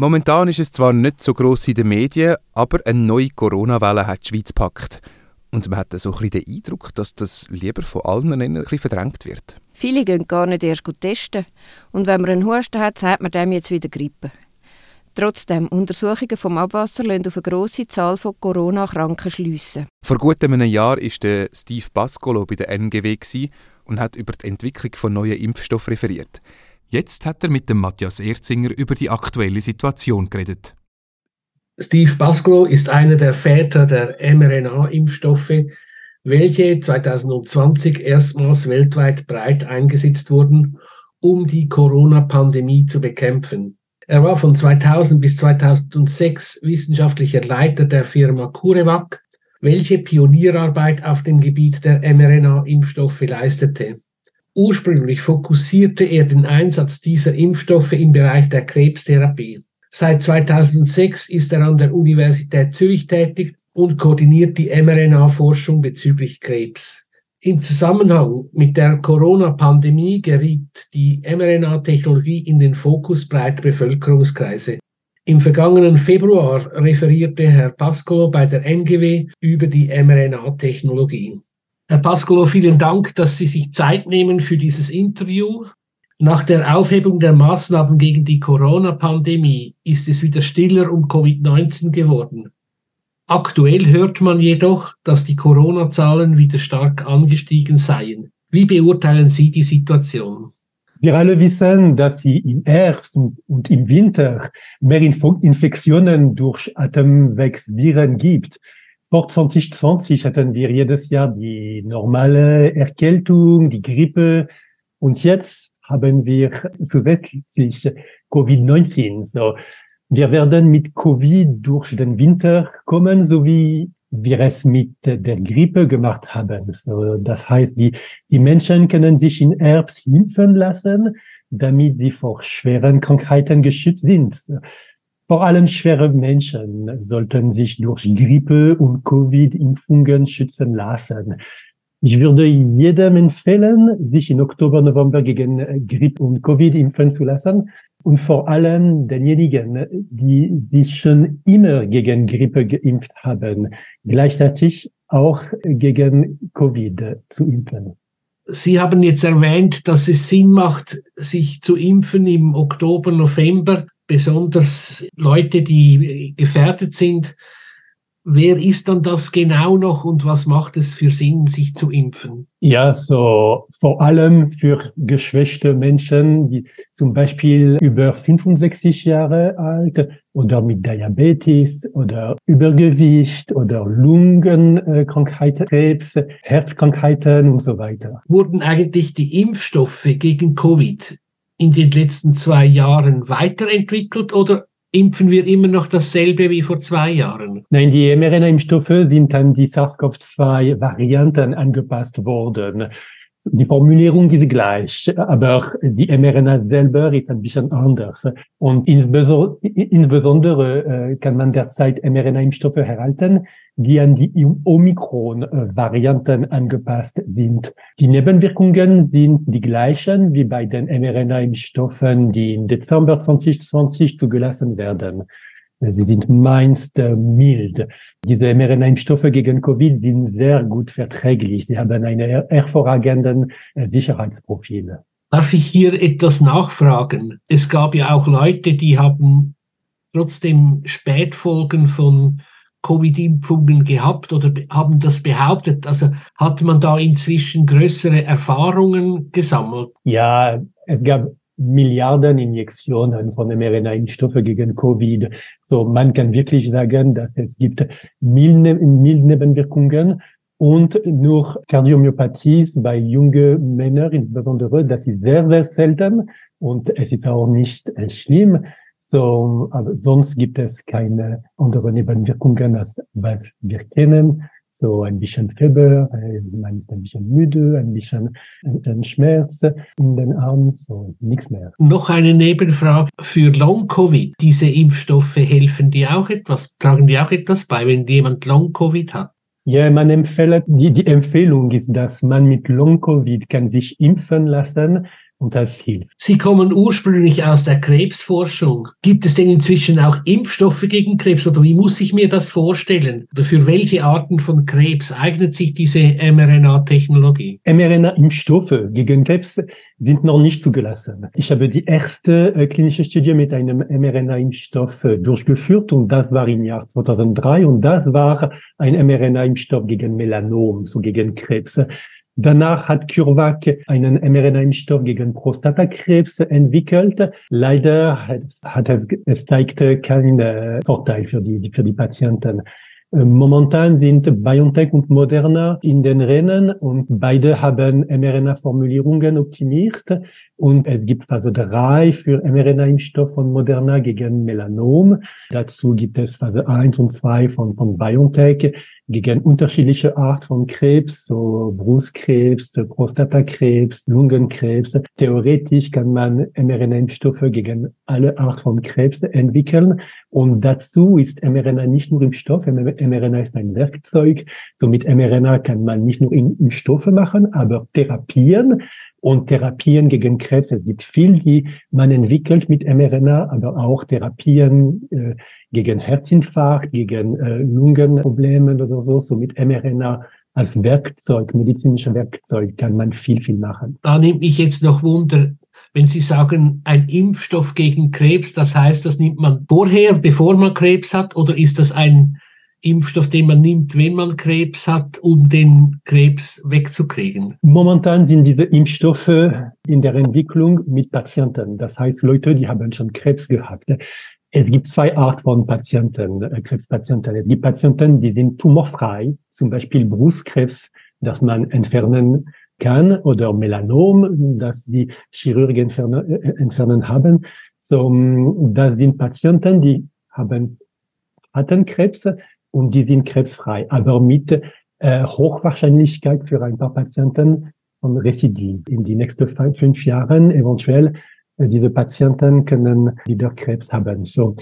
Speaker 2: Momentan ist es zwar nicht so gross in den Medien, aber eine neue Corona-Welle hat die Schweiz gepackt. Und man hat so ein den Eindruck, dass das lieber von allen ein bisschen verdrängt wird.
Speaker 3: Viele gehen gar nicht erst testen. Und wenn man einen Husten hat, sagt man dem jetzt wieder Grippe. Trotzdem, Untersuchungen vom Abwasser lassen auf eine grosse Zahl von Corona-Kranken schliessen.
Speaker 2: Vor gut einem Jahr war Steve Pascolo bei der NGW und hat über die Entwicklung von neuen Impfstoffen referiert. Jetzt hat er mit dem Matthias Erzinger über die aktuelle Situation geredet.
Speaker 6: Steve Pascolo ist einer der Väter der mRNA-Impfstoffe, welche 2020 erstmals weltweit breit eingesetzt wurden, um die Corona-Pandemie zu bekämpfen. Er war von 2000 bis 2006 wissenschaftlicher Leiter der Firma CureVac, welche Pionierarbeit auf dem Gebiet der mRNA-Impfstoffe leistete. Ursprünglich fokussierte er den Einsatz dieser Impfstoffe im Bereich der Krebstherapie. Seit 2006 ist er an der Universität Zürich tätig und koordiniert die mRNA-Forschung bezüglich Krebs. Im Zusammenhang mit der Corona-Pandemie geriet die mRNA-Technologie in den Fokus breiter Bevölkerungskreise. Im vergangenen Februar referierte Herr Pascolo bei der NGW über die mRNA-Technologie. Herr Pascolo, vielen Dank, dass Sie sich Zeit nehmen für dieses Interview. Nach der Aufhebung der Maßnahmen gegen die Corona-Pandemie ist es wieder stiller um Covid-19 geworden. Aktuell hört man jedoch, dass die Corona-Zahlen wieder stark angestiegen seien. Wie beurteilen Sie die Situation?
Speaker 7: Wir alle wissen, dass sie im Herbst und im Winter mehr Infektionen durch Atemwegsviren gibt. Vor 2020 hatten wir jedes Jahr die normale Erkältung, die Grippe und jetzt haben wir zusätzlich Covid-19. So, wir werden mit Covid durch den Winter kommen, so wie wir es mit der Grippe gemacht haben. So, das heißt, die, die Menschen können sich in Herbst impfen lassen, damit sie vor schweren Krankheiten geschützt sind. Vor allem schwere Menschen sollten sich durch Grippe und Covid-Impfungen schützen lassen. Ich würde jedem empfehlen, sich im Oktober, November gegen Grippe und Covid impfen zu lassen, und vor allem denjenigen, die sich schon immer gegen Grippe geimpft haben, gleichzeitig auch gegen Covid zu impfen.
Speaker 6: Sie haben jetzt erwähnt, dass es Sinn macht, sich zu impfen im Oktober, November, besonders Leute, die gefährdet sind. Wer ist dann das genau noch und was macht es für Sinn, sich zu impfen?
Speaker 7: Ja, so vor allem für geschwächte Menschen, die zum Beispiel über 65 Jahre alt oder mit Diabetes oder Übergewicht oder Lungenkrankheiten, Krebs, Herzkrankheiten und so weiter.
Speaker 6: Wurden eigentlich die Impfstoffe gegen Covid in den letzten zwei Jahren weiterentwickelt oder impfen wir immer noch dasselbe wie vor zwei Jahren?
Speaker 7: Nein, die mRNA-Impfstoffe sind an die SARS-CoV-2-Varianten angepasst worden. Die Formulierung ist gleich, aber die mRNA selber ist ein bisschen anders. Und insbesondere äh, kann man derzeit mRNA-Impfstoffe erhalten, die an die Omikron-Varianten angepasst sind. Die Nebenwirkungen sind die gleichen wie bei den mRNA-Impfstoffen, die im Dezember 2020 zugelassen werden. Sie sind meist äh, mild. Diese mRNA-Impfstoffe gegen Covid sind sehr gut verträglich. Sie haben einen hervorragenden äh, Sicherheitsprofil.
Speaker 6: Darf ich hier etwas nachfragen? Es gab ja auch Leute, die haben trotzdem Spätfolgen von Covid-Impfungen gehabt oder haben das behauptet? Also hat man da inzwischen größere Erfahrungen gesammelt?
Speaker 7: Ja, es gab Milliarden Injektionen von mRNA-Impfstoffe gegen Covid. So, man kann wirklich sagen, dass es gibt milde, milde Nebenwirkungen und nur Kardiomyopathie bei jungen Männern insbesondere, das ist sehr, sehr selten und es ist auch nicht schlimm. So, aber sonst gibt es keine anderen Nebenwirkungen, als was wir kennen. So ein bisschen Fieber, äh, man ist ein bisschen müde, ein bisschen ein Schmerz in den Armen, so nichts mehr.
Speaker 6: Noch eine Nebenfrage für Long-Covid. Diese Impfstoffe helfen die auch etwas, tragen die auch etwas bei, wenn jemand Long-Covid hat?
Speaker 7: Ja, man empfiehlt, die, die Empfehlung ist, dass man mit Long-Covid kann sich impfen lassen, und das hilft.
Speaker 6: Sie kommen ursprünglich aus der Krebsforschung. Gibt es denn inzwischen auch Impfstoffe gegen Krebs oder wie muss ich mir das vorstellen? Oder für welche Arten von Krebs eignet sich diese mRNA-Technologie?
Speaker 7: mRNA-Impfstoffe gegen Krebs sind noch nicht zugelassen. Ich habe die erste äh, klinische Studie mit einem mRNA-Impfstoff äh, durchgeführt und das war im Jahr 2003 und das war ein mRNA-Impfstoff gegen Melanom, so gegen Krebs. Danach hat CureVac einen mRNA-Impfstoff gegen Prostatakrebs entwickelt. Leider hat, es, es zeigte keinen Vorteil für die, für die Patienten. Äh, momentan sind BioNTech und Moderna in den Rennen und beide haben mRNA-Formulierungen optimiert und es gibt also drei für mRNA-Impfstoff von Moderna gegen Melanom. Dazu gibt es Phase 1 und 2 von, von BioNTech gegen unterschiedliche Art von Krebs, so Brustkrebs, Prostatakrebs, Lungenkrebs. Theoretisch kann man mRNA-Impfstoffe gegen alle Art von Krebs entwickeln. Und dazu ist mRNA nicht nur Impfstoff, mRNA ist ein Werkzeug. So mit mRNA kann man nicht nur Impfstoffe machen, aber Therapien und Therapien gegen Krebs. Es gibt viel, die man entwickelt mit mRNA, aber auch Therapien äh, gegen Herzinfarkt, gegen äh, Lungenprobleme oder so. So mit mRNA als Werkzeug, medizinischer Werkzeug kann man viel, viel machen.
Speaker 6: Da nimmt mich jetzt noch Wunder, wenn Sie sagen, ein Impfstoff gegen Krebs, das heißt, das nimmt man vorher, bevor man Krebs hat, oder ist das ein Impfstoff, den man nimmt, wenn man Krebs hat, um den Krebs wegzukriegen?
Speaker 7: Momentan sind diese Impfstoffe in der Entwicklung mit Patienten. Das heißt, Leute, die haben schon Krebs gehabt. Es gibt zwei Arten von Patienten, äh, Krebspatienten. Es gibt Patienten, die sind tumorfrei, zum Beispiel Brustkrebs, das man entfernen kann, oder Melanom, das die Chirurgen entfernen, äh, entfernen haben. So, das sind Patienten, die haben hatten Krebs, und die sind krebsfrei, aber mit äh, Hochwahrscheinlichkeit für ein paar Patienten von Rezidiv. In die nächsten fünf Jahren eventuell äh, diese Patienten können wieder Krebs haben. So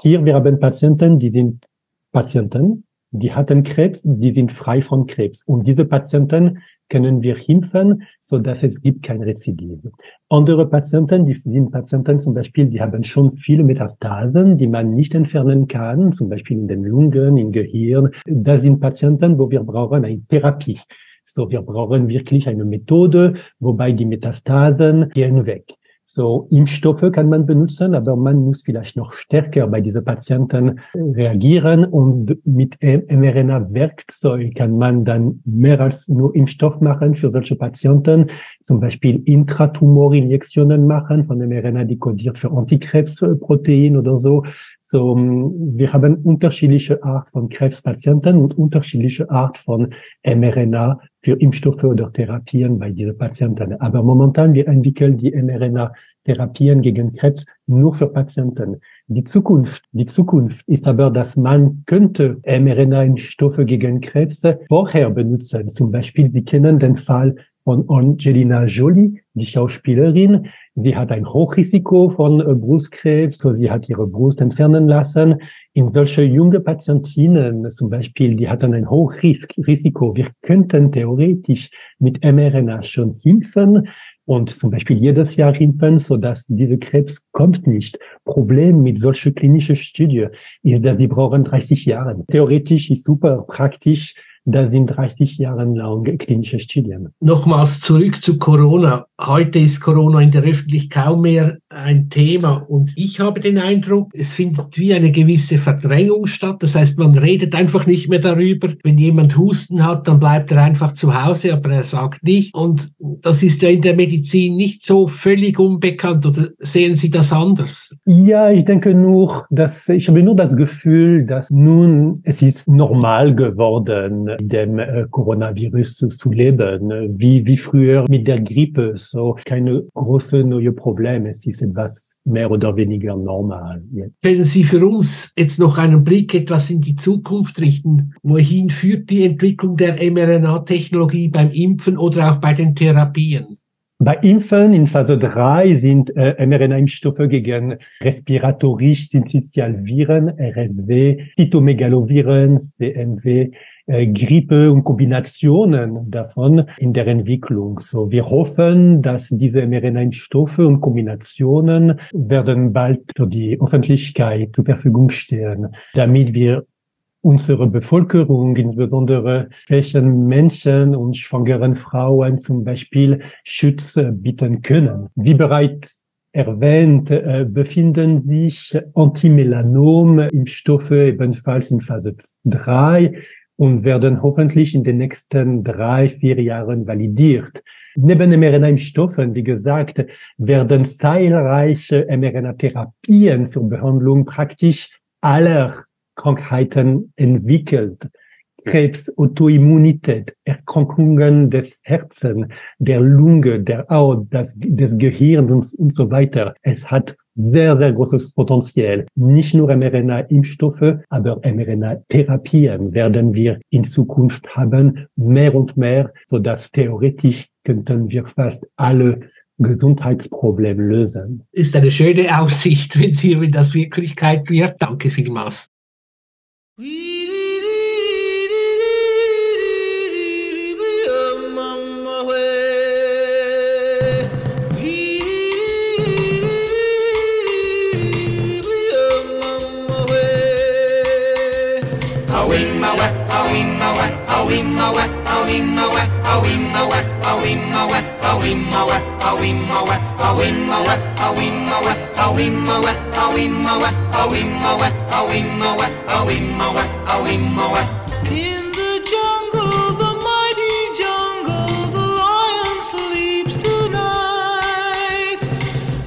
Speaker 7: hier wir haben Patienten, die sind Patienten, die hatten Krebs, die sind frei von Krebs. Und diese Patienten können wir impfen, so dass es gibt kein Rezidiv. Andere Patienten, die sind Patienten zum Beispiel, die haben schon viele Metastasen, die man nicht entfernen kann, zum Beispiel in den Lungen, im Gehirn. Das sind Patienten, wo wir brauchen eine Therapie. So, wir brauchen wirklich eine Methode, wobei die Metastasen gehen weg. So Impfstoffe kann man benutzen, aber man muss vielleicht noch stärker bei diesen Patienten reagieren und mit mRNA-Werkzeug kann man dann mehr als nur Impfstoff machen für solche Patienten, zum Beispiel Intratumorinjektionen machen von mRNA, die kodiert für Antikrebsprotein oder so. So, wir haben unterschiedliche Art von Krebspatienten und unterschiedliche Art von mRNA für Impfstoffe oder Therapien bei diesen Patienten. Aber momentan, wir entwickeln die mRNA-Therapien gegen Krebs nur für Patienten. Die Zukunft, die Zukunft ist aber, dass man könnte mRNA-Impfstoffe gegen Krebs vorher benutzen. Zum Beispiel, Sie kennen den Fall von Angelina Jolie, die Schauspielerin. Sie hat ein Hochrisiko von äh, Brustkrebs, so sie hat ihre Brust entfernen lassen. In solche junge Patientinnen zum Beispiel, die hatten ein Hochrisiko. Wir könnten theoretisch mit mRNA schon impfen und zum Beispiel jedes Jahr impfen, so dass diese Krebs kommt nicht. Problem mit solchen klinischen Studien ist, dass die brauchen 30 Jahre. Theoretisch ist super praktisch, da sind 30 Jahre lang klinische Studien.
Speaker 6: Nochmals zurück zu Corona. Heute ist Corona in der Öffentlichkeit kaum mehr ein Thema und ich habe den Eindruck, es findet wie eine gewisse Verdrängung statt. Das heißt, man redet einfach nicht mehr darüber. Wenn jemand Husten hat, dann bleibt er einfach zu Hause, aber er sagt nicht. Und das ist ja in der Medizin nicht so völlig unbekannt oder sehen Sie das anders?
Speaker 7: Ja, ich denke nur, dass ich habe nur das Gefühl, dass nun es ist normal geworden, dem äh, Coronavirus zu, zu leben, wie, wie früher mit der Grippe. So keine große neue Probleme. Es ist etwas mehr oder weniger normal.
Speaker 6: Jetzt. Können Sie für uns jetzt noch einen Blick etwas in die Zukunft richten? Wohin führt die Entwicklung der mRNA-Technologie beim Impfen oder auch bei den Therapien?
Speaker 7: Bei Impfen in Phase 3 sind äh, mRNA-Impfstoffe gegen respiratorisch-syncytialviren, RSV, Cytomegaloviren, CMV, Grippe und Kombinationen davon in der Entwicklung. So, wir hoffen, dass diese mRNA-Impfstoffe und Kombinationen werden bald für die Öffentlichkeit zur Verfügung stehen, damit wir unsere Bevölkerung, insbesondere schwächen Menschen und schwangeren Frauen zum Beispiel Schutz bieten können. Wie bereits erwähnt, äh, befinden sich Antimelanom-Impfstoffe ebenfalls in Phase 3 und werden hoffentlich in den nächsten drei, vier Jahren validiert. Neben mRNA-Impfstoffen, wie gesagt, werden zahlreiche mRNA-Therapien zur Behandlung praktisch aller Krankheiten entwickelt. Krebs, Autoimmunität, Erkrankungen des Herzens, der Lunge, der Haut, das, des Gehirns und, und so weiter. Es hat sehr, sehr großes Potenzial. Nicht nur mRNA-Impfstoffe, aber mRNA-Therapien werden wir in Zukunft haben, mehr und mehr, so dass theoretisch könnten wir fast alle Gesundheitsprobleme lösen.
Speaker 6: Ist eine schöne Aussicht, wenn sie wenn das Wirklichkeit wird. Danke vielmals.
Speaker 8: In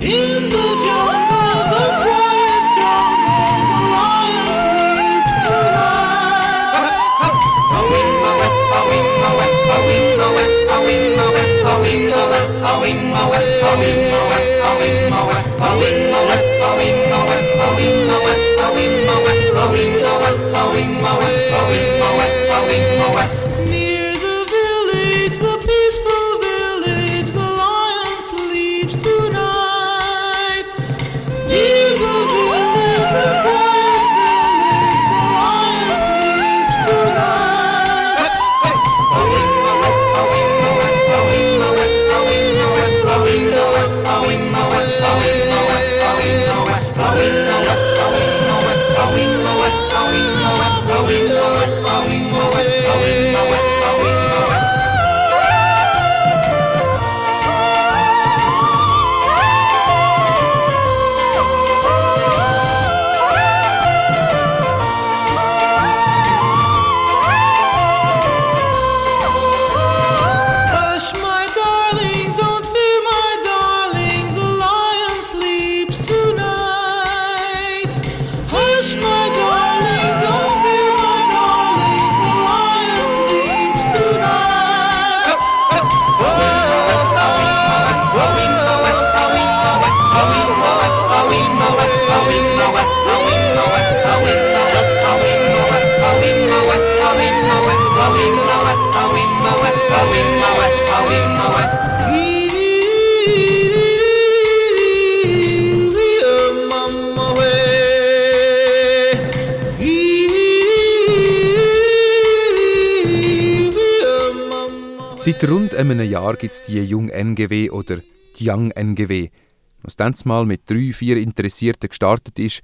Speaker 8: In the jungle,
Speaker 2: away. Gibt es die Jung NGW oder die Young NGW. Was dann mal mit drei, vier Interessierten gestartet ist,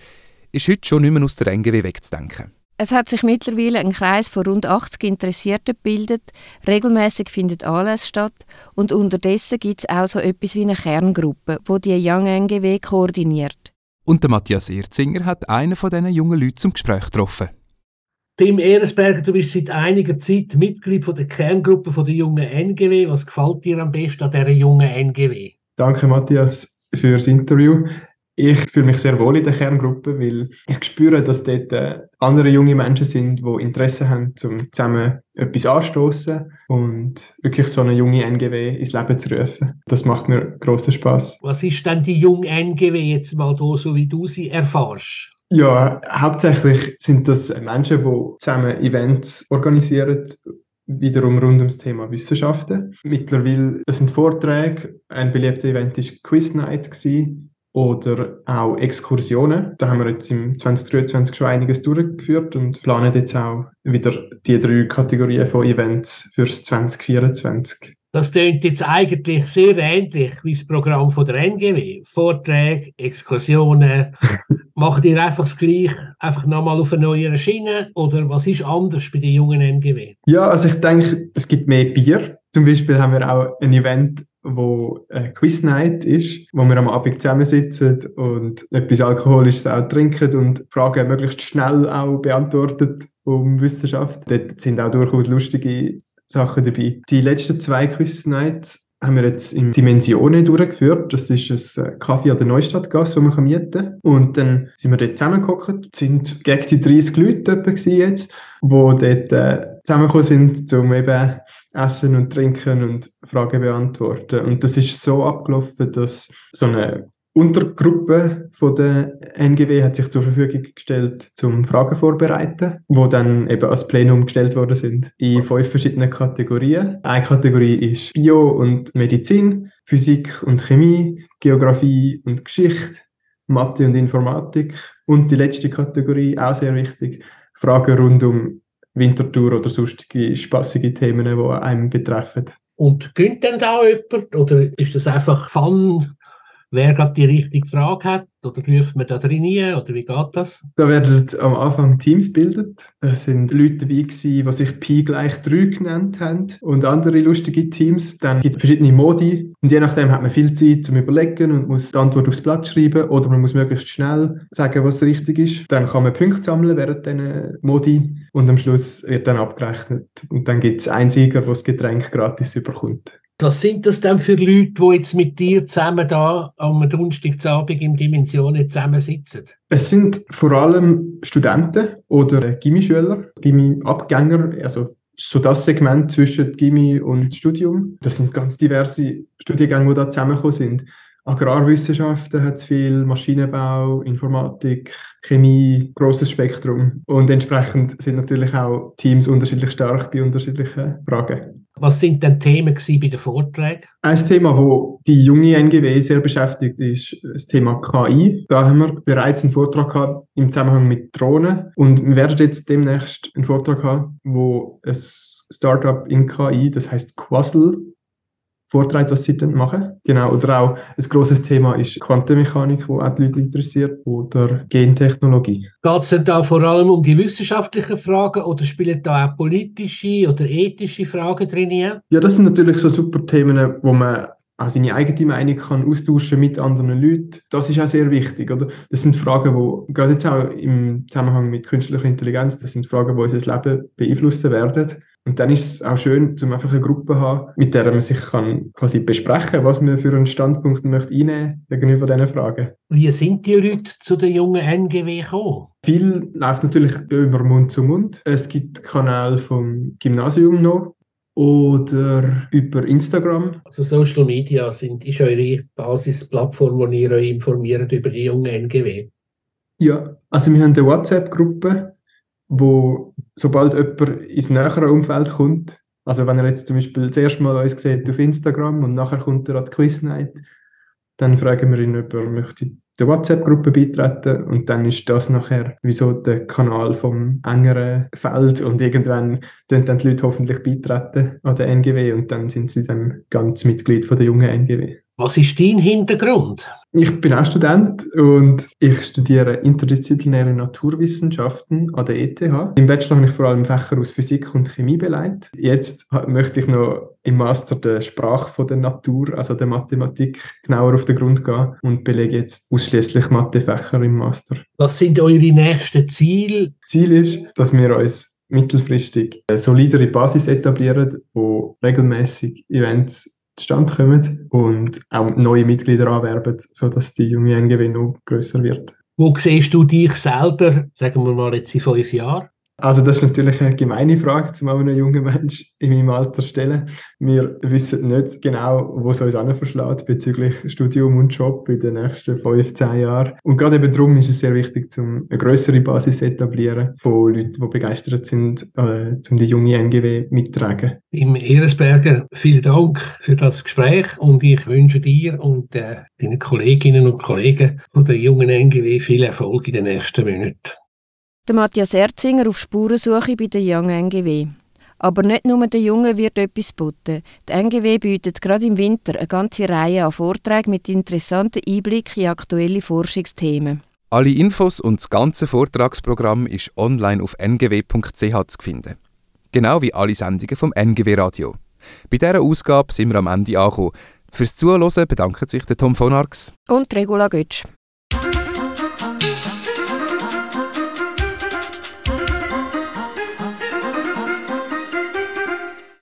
Speaker 2: ist heute schon nicht mehr aus der NGW wegzudenken.
Speaker 3: Es hat sich mittlerweile ein Kreis von rund 80 Interessierten gebildet, regelmäßig findet Anlässe statt und unterdessen gibt es auch so etwas wie eine Kerngruppe, wo die Young NGW koordiniert.
Speaker 2: Und der Matthias Erzinger hat einen von diesen jungen Leuten zum Gespräch getroffen.
Speaker 6: Tim Ehresberger, du bist seit einiger Zeit Mitglied von der Kerngruppe von der jungen NGW. Was gefällt dir am besten an dieser jungen NGW?
Speaker 9: Danke, Matthias, für das Interview. Ich fühle mich sehr wohl in der Kerngruppe, weil ich spüre, dass dort äh, andere junge Menschen sind, die Interesse haben, um zusammen etwas anstoßen und wirklich so eine junge NGW ins Leben zu rufen. Das macht mir grossen Spaß.
Speaker 6: Was ist denn die junge NGW jetzt mal da, so wie du sie erfährst?
Speaker 9: Ja, hauptsächlich sind das Menschen, die zusammen Events organisieren wiederum rund ums Thema Wissenschaften. Mittlerweile, das sind Vorträge, ein beliebtes Event war Quiz Night gewesen, oder auch Exkursionen. Da haben wir jetzt im 2023 schon einiges durchgeführt und planen jetzt auch wieder die drei Kategorien von Events fürs 2024.
Speaker 6: Das klingt jetzt eigentlich sehr ähnlich wie das Programm von der NGW. Vorträge, Exkursionen. Macht ihr einfach das Gleiche, einfach nochmal auf eine neue Schiene? Oder was ist anders bei den jungen NGW?
Speaker 9: Ja, also ich denke, es gibt mehr Bier. Zum Beispiel haben wir auch ein Event, wo eine Quiz Night ist, wo wir am Abend zusammensitzen und etwas Alkoholisches auch trinken und Fragen möglichst schnell auch beantwortet um Wissenschaft. Dort sind auch durchaus lustige Sachen dabei. Die letzten zwei Quiz Nights haben wir jetzt in Dimensionen durchgeführt. Das ist ein Kaffee an der Neustadtgasse, wo man mieten kann. Und dann sind wir dort zusammengekommen, sind gegen die 30 Leute die dort äh, zusammengekommen sind, um eben essen und trinken und Fragen beantworten. Und das ist so abgelaufen, dass so eine Untergruppe von der NGW hat sich zur Verfügung gestellt zum Fragen vorbereiten, wo dann eben als Plenum gestellt worden sind in fünf verschiedenen Kategorien. Eine Kategorie ist Bio und Medizin, Physik und Chemie, Geografie und Geschichte, Mathe und Informatik und die letzte Kategorie, auch sehr wichtig, Fragen rund um Wintertour oder sonstige spaßige Themen, die einem betreffen.
Speaker 6: Und gönnt denn da jemand? Oder ist das einfach Fun, wer gerade die richtige Frage hat? Oder ruft man da drin? Oder wie geht das?
Speaker 9: Da werden am Anfang Teams gebildet. Es sind Leute dabei gewesen, die sich Pi gleich 3 genannt haben und andere lustige Teams. Dann gibt es verschiedene Modi und je nachdem hat man viel Zeit zum Überlegen und muss die Antwort aufs Blatt schreiben oder man muss möglichst schnell sagen, was richtig ist. Dann kann man Punkte sammeln während diesen Modi und am Schluss wird dann abgerechnet. Und dann gibt es einen Sieger, der das Getränk gratis überkommt.
Speaker 6: Was sind das denn für Leute, die jetzt mit dir zusammen da am Donnerstagabend im Dimensionen zusammensitzen?
Speaker 9: Es sind vor allem Studenten oder Gimmi-Schüler, Gimmi-Abgänger, also so das Segment zwischen Gimmi und Studium. Das sind ganz diverse Studiengänge, die da zusammengekommen sind. Agrarwissenschaften hat es viel, Maschinenbau, Informatik, Chemie, großes Spektrum. Und entsprechend sind natürlich auch Teams unterschiedlich stark bei unterschiedlichen Fragen.
Speaker 6: Was sind denn Themen bei den Vorträgen?
Speaker 9: Ein Thema, wo die junge NGW sehr beschäftigt, ist das Thema KI. Da haben wir bereits einen Vortrag gehabt im Zusammenhang mit Drohnen und wir werden jetzt demnächst einen Vortrag haben, wo ein Startup in KI, das heißt Quassel, vorträgt, was sie dann machen. Genau, oder auch ein grosses Thema ist Quantenmechanik, wo auch die Leute interessiert, oder Gentechnologie.
Speaker 6: Geht es denn da vor allem um die wissenschaftlichen Fragen oder spielen da auch politische oder ethische Fragen drin?
Speaker 9: Ja, das sind natürlich so super Themen, wo man auch seine eigene Meinung kann austauschen mit anderen Leuten. Das ist auch sehr wichtig, oder? Das sind Fragen, wo gerade jetzt auch im Zusammenhang mit künstlicher Intelligenz, das sind Fragen, die unser Leben beeinflussen werden. Und dann ist es auch schön, zum einfach eine Gruppe zu haben, mit der man sich kann quasi besprechen kann, was man für einen Standpunkt möchte einnehmen gegenüber diesen Fragen.
Speaker 6: Wie sind die Leute zu der jungen NGW gekommen?
Speaker 9: Viel läuft natürlich über Mund zu Mund. Es gibt Kanäle vom Gymnasium noch oder über Instagram.
Speaker 6: Also Social Media sind, ist eure Basisplattform, wo ihr euch informiert über die junge NGW?
Speaker 9: Ja, also wir haben eine WhatsApp-Gruppe, wo sobald jemand ins nähere Umfeld kommt, also wenn er jetzt zum Beispiel das erste Mal uns sieht auf Instagram und nachher kommt er an die Quiz Night, dann fragen wir ihn, ob er möchte der WhatsApp-Gruppe beitreten und dann ist das nachher wie so der Kanal vom engeren Feld und irgendwann tun dann die Leute hoffentlich beitreten an der NGW und dann sind sie dann ganz Mitglied von der jungen NGW.
Speaker 6: Was ist dein Hintergrund?
Speaker 9: Ich bin auch Student und ich studiere interdisziplinäre Naturwissenschaften an der ETH. Im Bachelor habe ich vor allem Fächer aus Physik und Chemie beleidigt. Jetzt möchte ich noch im Master der Sprache von der Natur, also der Mathematik, genauer auf den Grund gehen und belege jetzt ausschließlich Mathefächer im Master.
Speaker 6: Was sind eure nächsten Ziele?
Speaker 9: Ziel ist, dass wir uns mittelfristig eine solidere Basis etablieren, wo regelmäßig Events zustande kommen und auch neue Mitglieder anwerben, sodass die junge NGW noch grösser wird.
Speaker 6: Wo siehst du dich selber, sagen wir mal jetzt in fünf Jahren?
Speaker 9: Also das ist natürlich eine gemeine Frage, zum einem jungen Mensch in meinem Alter stellen. Wir wissen nicht genau, wo es uns verschlägt bezüglich Studium und Job in den nächsten fünf, zehn Jahren. Und gerade eben darum ist es sehr wichtig, um eine größere Basis zu etablieren von Leuten, die begeistert sind, äh, um die junge NGW mitzutragen.
Speaker 6: Im Eresberger, vielen Dank für das Gespräch und ich wünsche dir und äh, deinen Kolleginnen und Kollegen von der jungen NGW viel Erfolg in den nächsten Monaten.
Speaker 3: Der Matthias Erzinger auf Spurensuche bei der Young NGW. Aber nicht nur den Jungen wird etwas geboten. Die NGW bietet gerade im Winter eine ganze Reihe an Vorträgen mit interessanten Einblicken in aktuelle Forschungsthemen.
Speaker 2: Alle Infos und das ganze Vortragsprogramm ist online auf ngw.ch zu finden. Genau wie alle Sendungen vom NGW Radio. Bei dieser Ausgabe sind wir am Ende angekommen. Fürs Zuhören bedankt sich der Tom von Arx
Speaker 3: Und Regula Götsch.